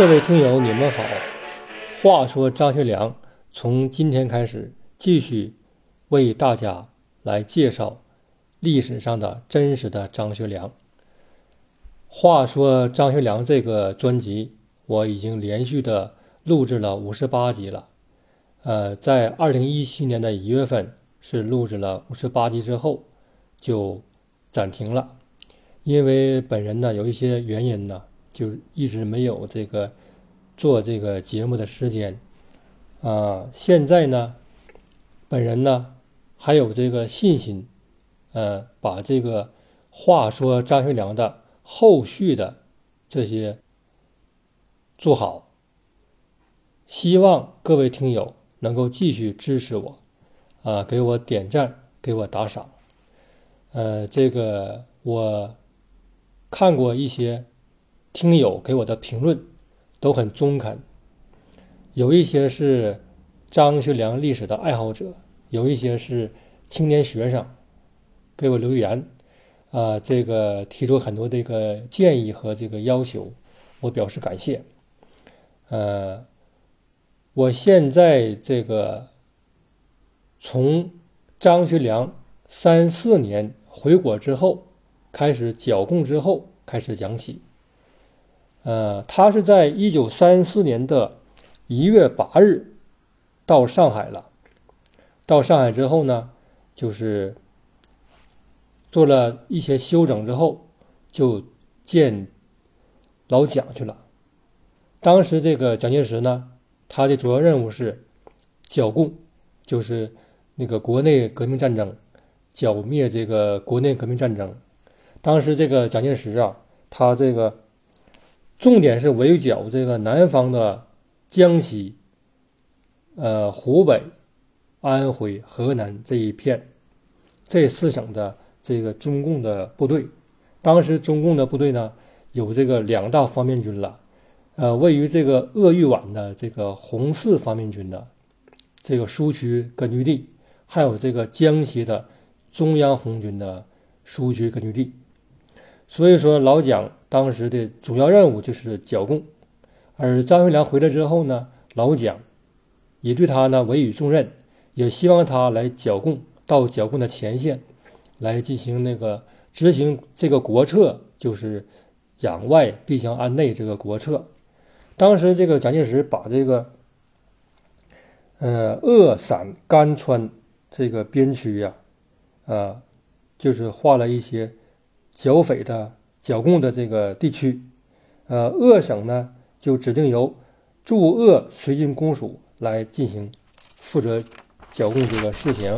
各位听友，你们好。话说张学良从今天开始继续为大家来介绍历史上的真实的张学良。话说张学良这个专辑，我已经连续的录制了五十八集了。呃，在二零一七年的一月份是录制了五十八集之后就暂停了，因为本人呢有一些原因呢。就一直没有这个做这个节目的时间啊。现在呢，本人呢还有这个信心，呃，把这个话说张学良的后续的这些做好。希望各位听友能够继续支持我，啊，给我点赞，给我打赏。呃，这个我看过一些。听友给我的评论都很中肯，有一些是张学良历史的爱好者，有一些是青年学生给我留言，啊，这个提出很多这个建议和这个要求，我表示感谢。呃，我现在这个从张学良三四年回国之后开始剿共之后开始讲起。呃，他是在一九三四年的一月八日到上海了。到上海之后呢，就是做了一些休整之后，就见老蒋去了。当时这个蒋介石呢，他的主要任务是剿共，就是那个国内革命战争，剿灭这个国内革命战争。当时这个蒋介石啊，他这个。重点是围剿这个南方的江西、呃湖北、安徽、河南这一片这四省的这个中共的部队。当时中共的部队呢有这个两大方面军了，呃，位于这个鄂豫皖的这个红四方面军的这个苏区根据地，还有这个江西的中央红军的苏区根据地。所以说，老蒋。当时的主要任务就是剿共，而张学良回来之后呢，老蒋也对他呢委以重任，也希望他来剿共，到剿共的前线来进行那个执行这个国策，就是攘外必先安内这个国策。当时这个蒋介石把这个呃鄂陕甘川这个边区呀，啊，就是划了一些剿匪的。剿共的这个地区，呃，鄂省呢就指定由驻鄂绥靖公署来进行负责剿共这个事情，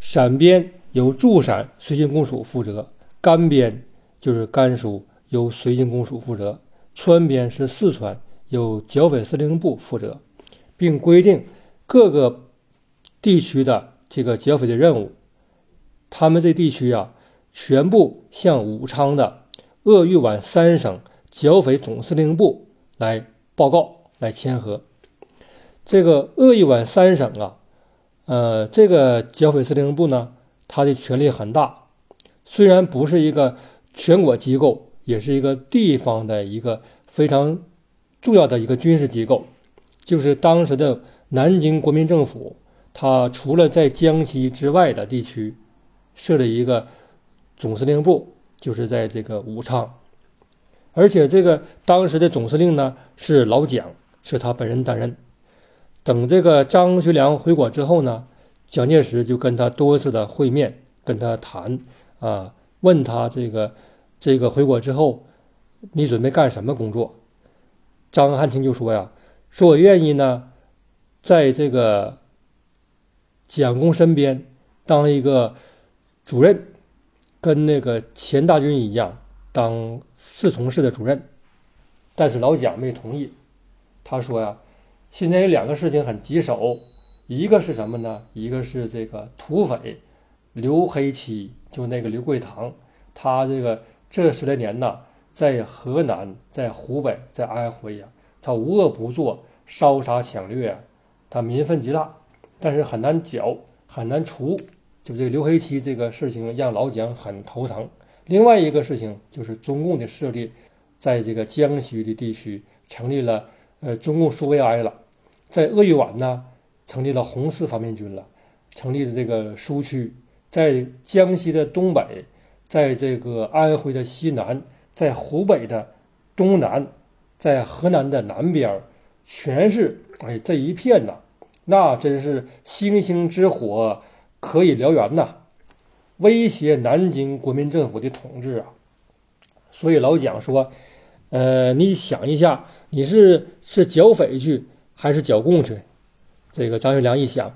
陕边由驻陕绥靖公署负责，甘边就是甘肃由绥靖公署负责，川边是四川由剿匪司令部负责，并规定各个地区的这个剿匪的任务，他们这地区啊全部向武昌的。鄂豫皖三省剿匪总司令部来报告、来签合。这个鄂豫皖三省啊，呃，这个剿匪司令部呢，它的权力很大。虽然不是一个全国机构，也是一个地方的一个非常重要的一个军事机构。就是当时的南京国民政府，它除了在江西之外的地区设了一个总司令部。就是在这个武昌，而且这个当时的总司令呢是老蒋，是他本人担任。等这个张学良回国之后呢，蒋介石就跟他多次的会面，跟他谈啊，问他这个这个回国之后，你准备干什么工作？张汉卿就说呀，说我愿意呢，在这个蒋公身边当一个主任。跟那个钱大军一样当侍从室的主任，但是老蒋没同意。他说呀，现在有两个事情很棘手，一个是什么呢？一个是这个土匪刘黑七，就那个刘桂堂，他这个这十来年呢，在河南、在湖北、在安徽呀，他无恶不作，烧杀抢掠，他民愤极大，但是很难剿，很难除。就这个刘黑七这个事情让老蒋很头疼。另外一个事情就是中共的势力在这个江西的地区成立了呃中共苏维埃了，在鄂豫皖呢成立了红四方面军了，成立了这个苏区，在江西的东北，在这个安徽的西南，在湖北的东南，在河南的南边，全是哎这一片呐，那真是星星之火可以燎原呐，威胁南京国民政府的统治啊。所以老蒋说，呃，你想一下，你是是剿匪去还是剿共去？这个张学良一想，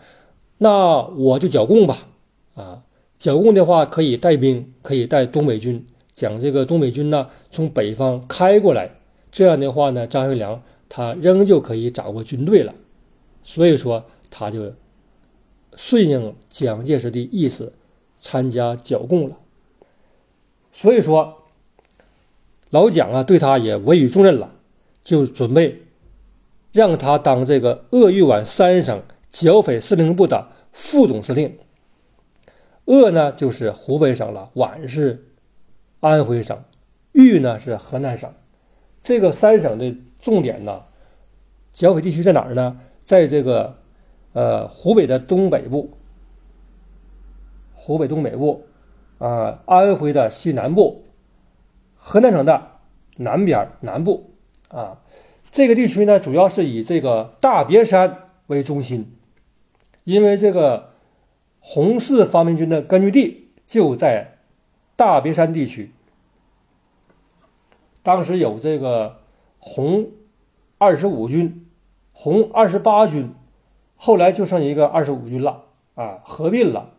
那我就剿共吧。啊，剿共的话可以带兵，可以带东北军，将这个东北军呢从北方开过来。这样的话呢，张学良他仍旧可以掌握军队了。所以说，他就顺应蒋介石的意思，参加剿共了。所以说。老蒋啊，对他也委以重任了，就准备让他当这个鄂豫皖三省剿匪司令部的副总司令。鄂呢就是湖北省了，皖是安徽省，豫呢是河南省。这个三省的重点呢，剿匪地区在哪儿呢？在这个呃湖北的东北部，湖北东北部啊，安徽的西南部。河南省的南边南部啊，这个地区呢，主要是以这个大别山为中心，因为这个红四方面军的根据地就在大别山地区。当时有这个红二十五军、红二十八军，后来就剩一个二十五军了啊，合并了。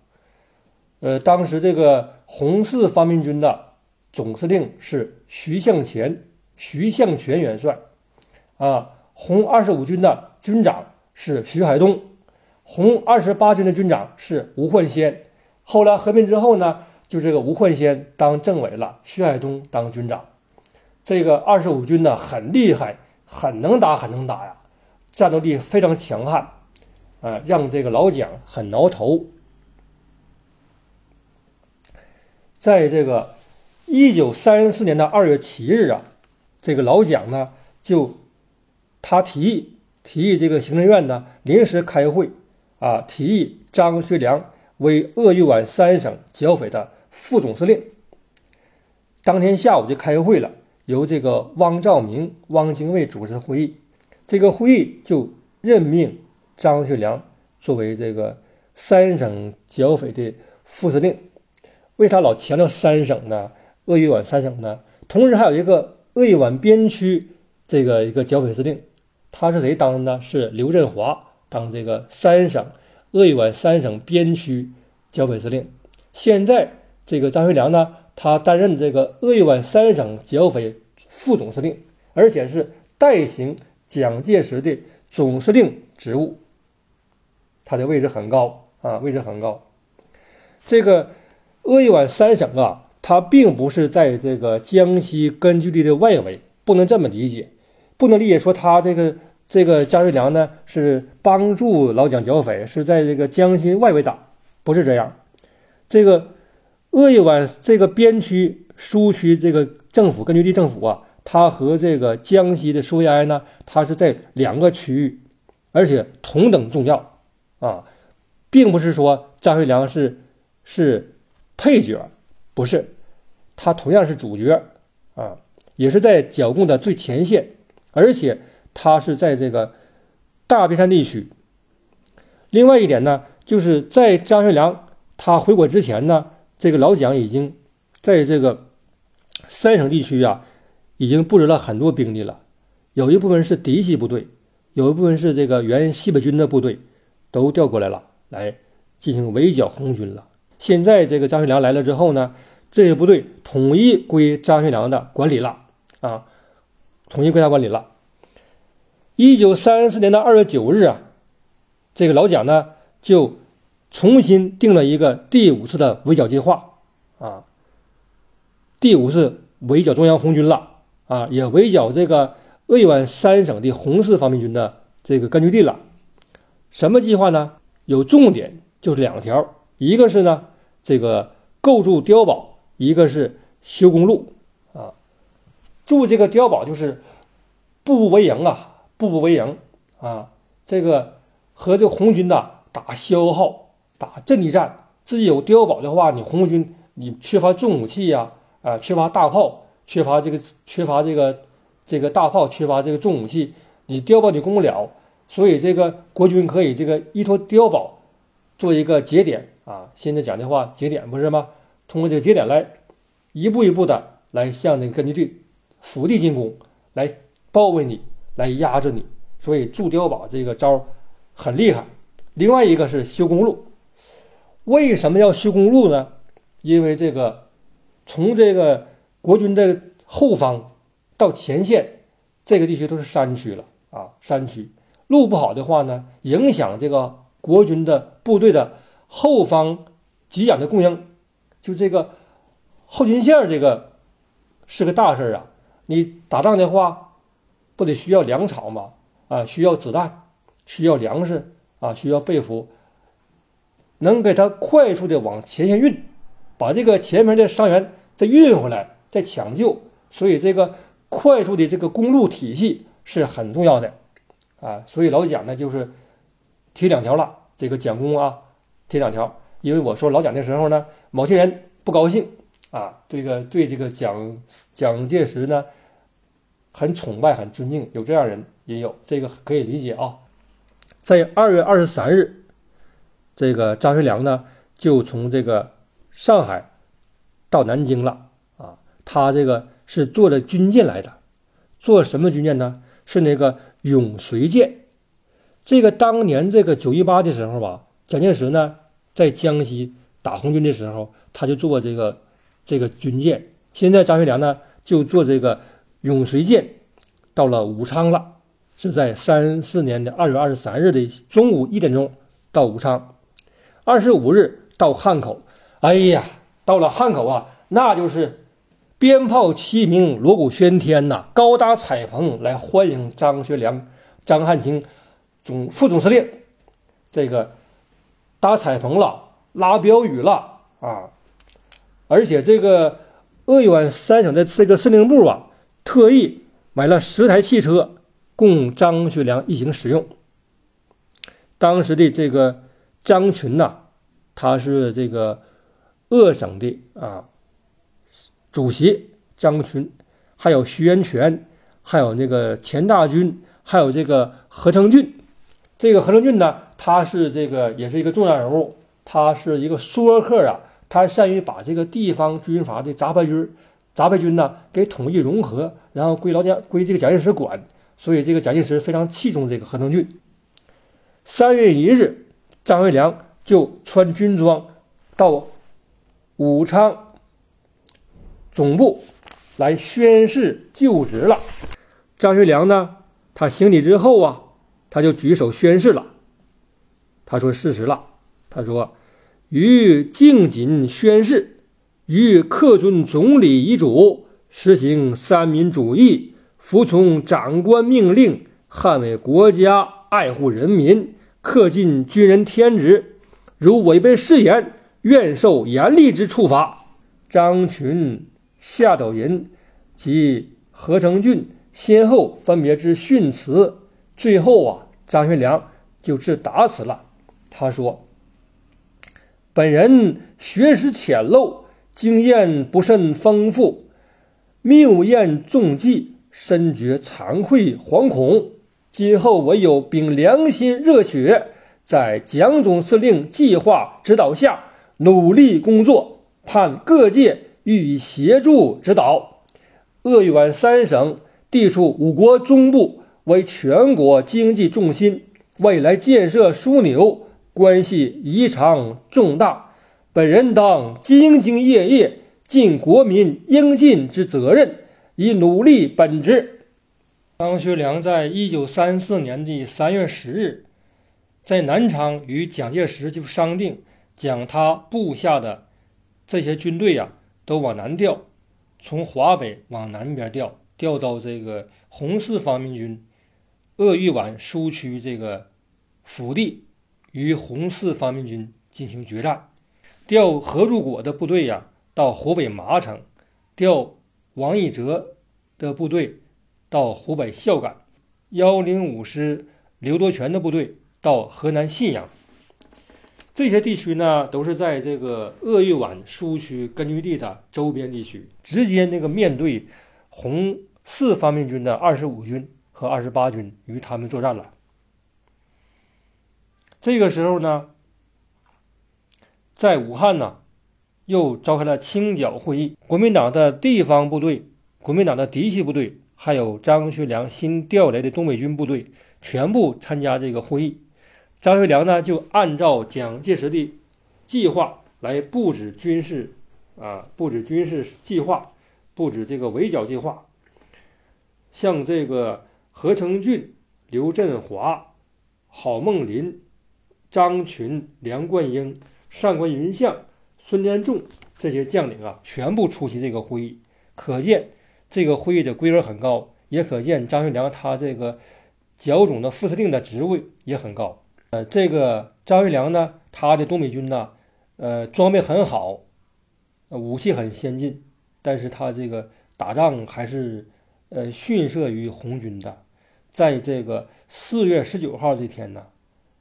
呃，当时这个红四方面军的。总司令是徐向前，徐向前元帅，啊，红二十五军的军长是徐海东，红二十八军的军长是吴焕先。后来合并之后呢，就这个吴焕先当政委了，徐海东当军长。这个二十五军呢很厉害，很能打，很能打呀，战斗力非常强悍，啊，让这个老蒋很挠头。在这个。一九三四年的二月七日啊，这个老蒋呢，就他提议提议这个行政院呢临时开会啊，提议张学良为鄂豫皖三省剿匪的副总司令。当天下午就开会了，由这个汪兆铭、汪精卫主持会议。这个会议就任命张学良作为这个三省剿匪的副司令。为啥老强调三省呢？鄂豫皖三省呢，同时还有一个鄂豫皖边区这个一个剿匪司令，他是谁当的呢？是刘振华当这个三省鄂豫皖三省边区剿匪司令。现在这个张学良呢，他担任这个鄂豫皖三省剿匪副总司令，而且是代行蒋介石的总司令职务，他的位置很高啊，位置很高。这个鄂豫皖三省啊。它并不是在这个江西根据地的外围，不能这么理解，不能理解说他这个这个张学良呢是帮助老蒋剿匪，是在这个江西外围打，不是这样。这个鄂豫皖这个边区苏区这个政府根据地政府啊，它和这个江西的苏维埃呢，它是在两个区域，而且同等重要啊，并不是说张学良是是配角。不是，他同样是主角啊，也是在剿共的最前线，而且他是在这个大别山地区。另外一点呢，就是在张学良他回国之前呢，这个老蒋已经在这个三省地区啊，已经布置了很多兵力了，有一部分是嫡系部队，有一部分是这个原西北军的部队，都调过来了，来进行围剿红军了。现在这个张学良来了之后呢？这些部队统一归张学良的管理了啊，统一归他管理了。一九三四年的二月九日啊，这个老蒋呢就重新定了一个第五次的围剿计划啊，第五次围剿中央红军了啊，也围剿这个鄂豫皖三省的红四方面军的这个根据地了。什么计划呢？有重点就是两条，一个是呢这个构筑碉堡。一个是修公路啊，筑这个碉堡就是步步为营啊，步步为营啊，这个和这红军呐打消耗、打阵地战，自己有碉堡的话，你红军你缺乏重武器呀，啊，缺乏大炮，缺乏这个缺乏这个这个大炮，缺乏这个重武器，你碉堡你攻不了，所以这个国军可以这个依托碉堡做一个节点啊，现在讲的话节点不是吗？通过这个节点来一步一步的来向那个根据地腹地进攻，来包围你，来压制你。所以筑碉堡这个招很厉害。另外一个是修公路，为什么要修公路呢？因为这个从这个国军的后方到前线这个地区都是山区了啊，山区路不好的话呢，影响这个国军的部队的后方给养的供应。就这个后勤线这个是个大事儿啊！你打仗的话，不得需要粮草吗？啊，需要子弹，需要粮食啊，需要被服，能给他快速的往前线运，把这个前面的伤员再运回来，再抢救。所以这个快速的这个公路体系是很重要的啊！所以老蒋呢就是提两条了，这个蒋公啊提两条。因为我说老蒋的时候呢，某些人不高兴啊，这个对这个蒋蒋介石呢很崇拜、很尊敬，有这样人也有，这个可以理解啊。在二月二十三日，这个张学良呢就从这个上海到南京了啊，他这个是坐着军舰来的，坐什么军舰呢？是那个永绥舰。这个当年这个九一八的时候吧，蒋介石呢。在江西打红军的时候，他就坐这个这个军舰。现在张学良呢，就坐这个永绥舰到了武昌了，是在三四年的二月二十三日的中午一点钟到武昌，二十五日到汉口。哎呀，到了汉口啊，那就是鞭炮齐鸣，锣鼓喧天呐，高搭彩棚来欢迎张学良、张汉卿总副总司令这个。搭彩棚了，拉标语了啊！而且这个鄂豫皖三省的这个司令部啊，特意买了十台汽车供张学良一行使用。当时的这个张群呐，他是这个鄂省的啊主席张群，还有徐源泉，还有那个钱大钧，还有这个何成俊。这个何成俊呢？他是这个也是一个重要人物，他是一个说客啊，他善于把这个地方军阀的杂牌军、杂牌军呢给统一融合，然后归老蒋归这个蒋介石管，所以这个蒋介石非常器重这个何成俊。三月一日，张学良就穿军装到武昌总部来宣誓就职了。张学良呢，他行礼之后啊，他就举手宣誓了。他说：“事实了。”他说：“于敬谨宣誓，于恪遵总理遗嘱，实行三民主义，服从长官命令，捍卫国家，爱护人民，恪尽军人天职。如违背誓言，愿受严厉之处罚。”张群、夏斗寅及何成俊先后分别之训词，最后啊，张学良就致答词了。他说：“本人学识浅陋，经验不甚丰富，谬验中计，深觉惭愧惶恐。今后唯有秉良心热血，在蒋总司令计划指导下努力工作，盼各界予以协助指导。鄂豫皖三省地处五国中部，为全国经济重心，未来建设枢纽。”关系异常重大，本人当兢兢业业，尽国民应尽之责任，以努力本职。张学良在一九三四年的三月十日，在南昌与蒋介石就商定，将他部下的这些军队呀，都往南调，从华北往南边调，调到这个红四方面军鄂豫皖苏区这个腹地。与红四方面军进行决战，调何柱国的部队呀到湖北麻城，调王义哲的部队到湖北孝感，幺零五师刘多全的部队到河南信阳。这些地区呢，都是在这个鄂豫皖苏区根据地的周边地区，直接那个面对红四方面军的二十五军和二十八军与他们作战了。这个时候呢，在武汉呢，又召开了清剿会议，国民党的地方部队、国民党的嫡系部队，还有张学良新调来的东北军部队，全部参加这个会议。张学良呢，就按照蒋介石的计划来布置军事，啊，布置军事计划，布置这个围剿计划。像这个何成俊、刘振华、郝梦麟、张群、梁冠英、上官云相、孙连仲这些将领啊，全部出席这个会议。可见这个会议的规格很高，也可见张学良他这个剿总的副司令的职位也很高。呃，这个张学良呢，他的东北军呢，呃，装备很好，武器很先进，但是他这个打仗还是呃逊色于红军的。在这个四月十九号这天呢，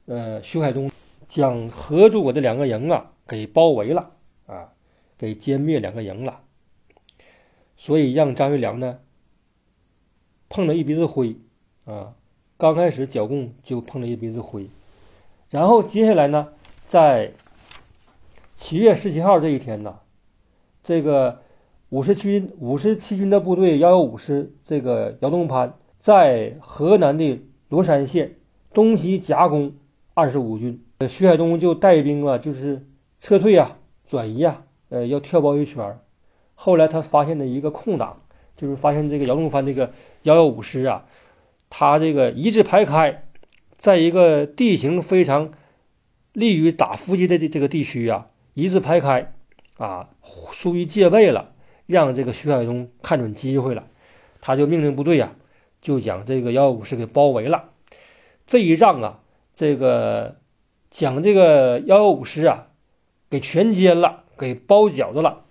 呃，徐海东将合作我的两个营啊给包围了啊，给歼灭两个营了，所以让张学良呢碰了一鼻子灰啊，刚开始剿共就碰了一鼻子灰。然后接下来呢，在七月十七号这一天呢，这个五十七五十七军的部队幺幺五师，这个姚东潘在河南的罗山县东西夹攻二十五军，徐海东就带兵啊，就是撤退啊，转移啊，呃，要跳包围圈。后来他发现了一个空档，就是发现这个姚东潘这个幺幺五师啊，他这个一字排开。在一个地形非常利于打伏击的这这个地区啊，一字排开，啊，疏于戒备了，让这个徐海东看准机会了，他就命令部队啊，就将这个幺幺五师给包围了。这一仗啊，这个将这个幺幺五师啊给全歼了，给包饺子了。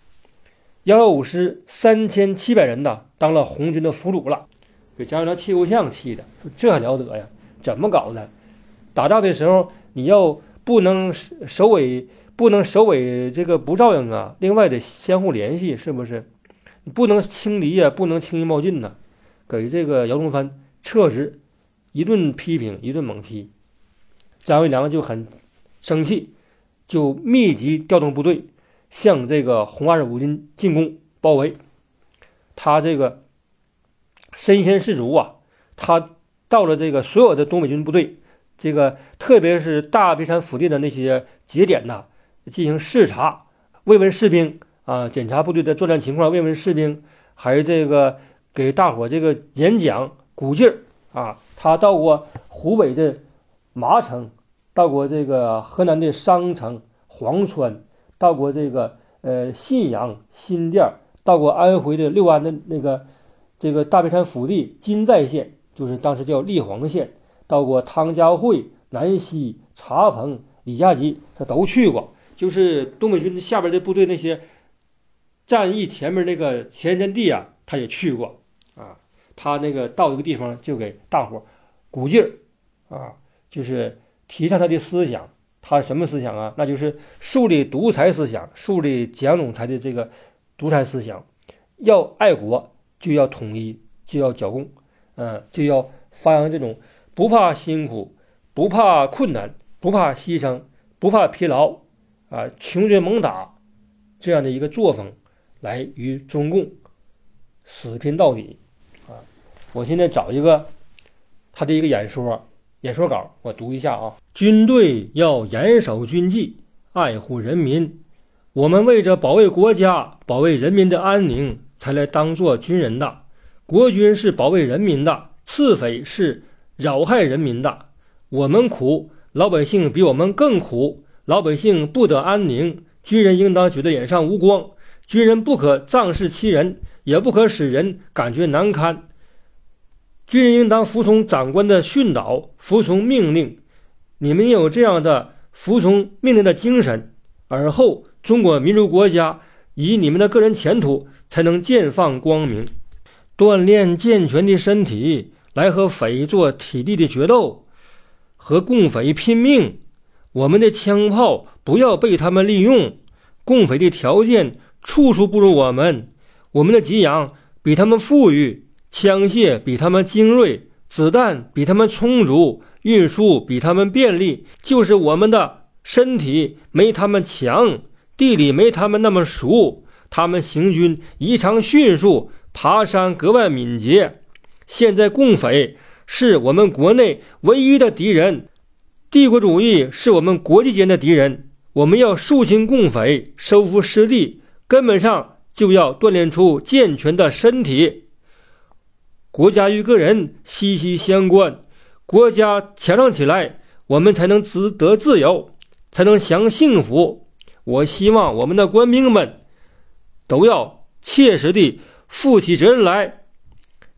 幺幺五师三千七百人呐，当了红军的俘虏了，给张学良气够呛，气的说这还了得呀！怎么搞的？打仗的时候你要不能首尾不能首尾这个不照应啊！另外得相互联系，是不是？你不能轻敌呀，不能轻易冒进呐！给这个姚东藩撤职，一顿批评，一顿猛批。张学良就很生气，就密集调动部队向这个红二十五军进攻包围。他这个身先士卒啊，他。到了这个所有的东北军部队，这个特别是大别山腹地的那些节点呐，进行视察、慰问士兵啊，检查部队的作战情况，慰问士兵，还有这个给大伙这个演讲鼓劲儿啊。他到过湖北的麻城，到过这个河南的商城、潢川，到过这个呃信阳、新店，到过安徽的六安的那个这个大别山腹地金寨县。就是当时叫立黄县，到过汤家会、南溪、茶棚、李家集，他都去过。就是东北军下边的部队那些战役前面那个前阵地啊，他也去过啊。他那个到一个地方就给大伙鼓劲儿啊，就是提倡他的思想。他什么思想啊？那就是树立独裁思想，树立蒋总裁的这个独裁思想。要爱国，就要统一，就要剿共。嗯，就要发扬这种不怕辛苦、不怕困难、不怕牺牲、不怕疲劳啊，穷追猛打这样的一个作风，来与中共死拼到底啊！我现在找一个他的一个演说演说稿，我读一下啊：军队要严守军纪，爱护人民。我们为着保卫国家、保卫人民的安宁，才来当做军人的。国军是保卫人民的，刺匪是扰害人民的。我们苦，老百姓比我们更苦。老百姓不得安宁，军人应当觉得脸上无光。军人不可仗势欺人，也不可使人感觉难堪。军人应当服从长官的训导，服从命令。你们有这样的服从命令的精神，而后中国民族国家以你们的个人前途才能见放光明。锻炼健全的身体，来和匪做体力的决斗，和共匪拼命。我们的枪炮不要被他们利用。共匪的条件处处不如我们，我们的给养比他们富裕，枪械比他们精锐，子弹比他们充足，运输比他们便利。就是我们的身体没他们强，地理没他们那么熟，他们行军异常迅速，爬山格外敏捷。现在共匪是我们国内唯一的敌人，帝国主义是我们国际间的敌人。我们要肃清共匪，收复失地，根本上就要锻炼出健全的身体。国家与个人息息相关，国家强盛起来，我们才能自得自由，才能享幸福。我希望我们的官兵们都要切实地负起责任来，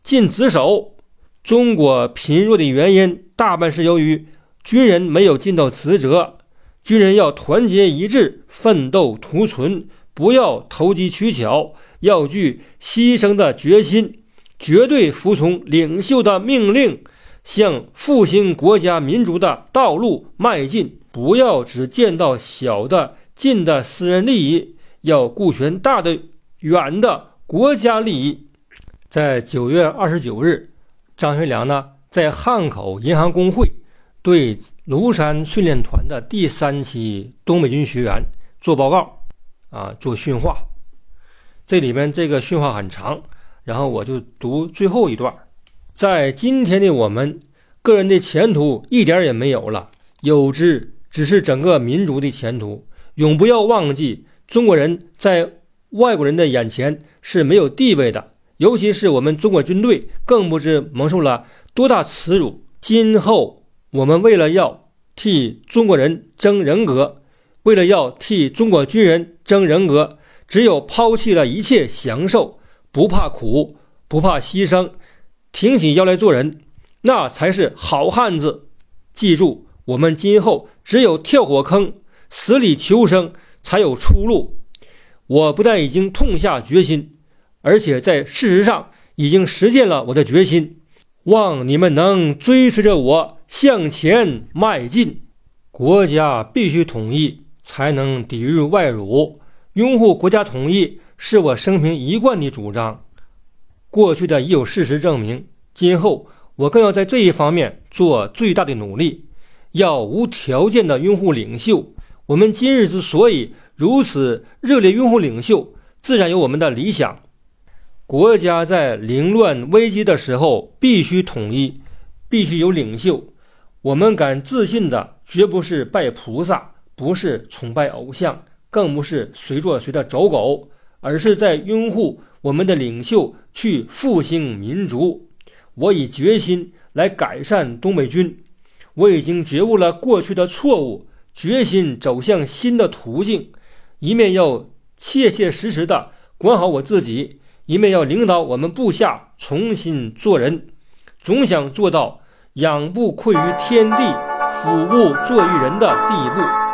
尽职守。中国贫弱的原因，大半是由于军人没有尽到职责。军人要团结一致，奋斗图存，不要投机取巧，要具牺牲的决心，绝对服从领袖的命令，向复兴国家民族的道路迈进。不要只见到小的、近的私人利益，要顾全大的、远的国家利益。在九月二十九日，张学良呢在汉口银行工会对。庐山训练团的第三期东北军学员做报告，啊，做训话。这里面这个训话很长，然后我就读最后一段。在今天的我们，个人的前途一点也没有了，有之只是整个民族的前途。永不要忘记，中国人在外国人的眼前是没有地位的，尤其是我们中国军队，更不知蒙受了多大耻辱。今后。我们为了要替中国人争人格，为了要替中国军人争人格，只有抛弃了一切享受，不怕苦，不怕牺牲，挺起腰来做人，那才是好汉子。记住，我们今后只有跳火坑，死里求生，才有出路。我不但已经痛下决心，而且在事实上已经实现了我的决心。望你们能追随着我。向前迈进，国家必须统一，才能抵御外辱。拥护国家统一是我生平一贯的主张。过去的已有事实证明，今后我更要在这一方面做最大的努力，要无条件的拥护领袖。我们今日之所以如此热烈拥护领袖，自然有我们的理想。国家在凌乱危机的时候必须统一，必须有领袖。我们敢自信的，绝不是拜菩萨，不是崇拜偶像，更不是随做随的走狗，而是在拥护我们的领袖，去复兴民族。我已决心来改善东北军，我已经觉悟了过去的错误，决心走向新的途径。一面要切切实实的管好我自己，一面要领导我们部下重新做人，总想做到。仰不愧于天地，俯不作于人的地步。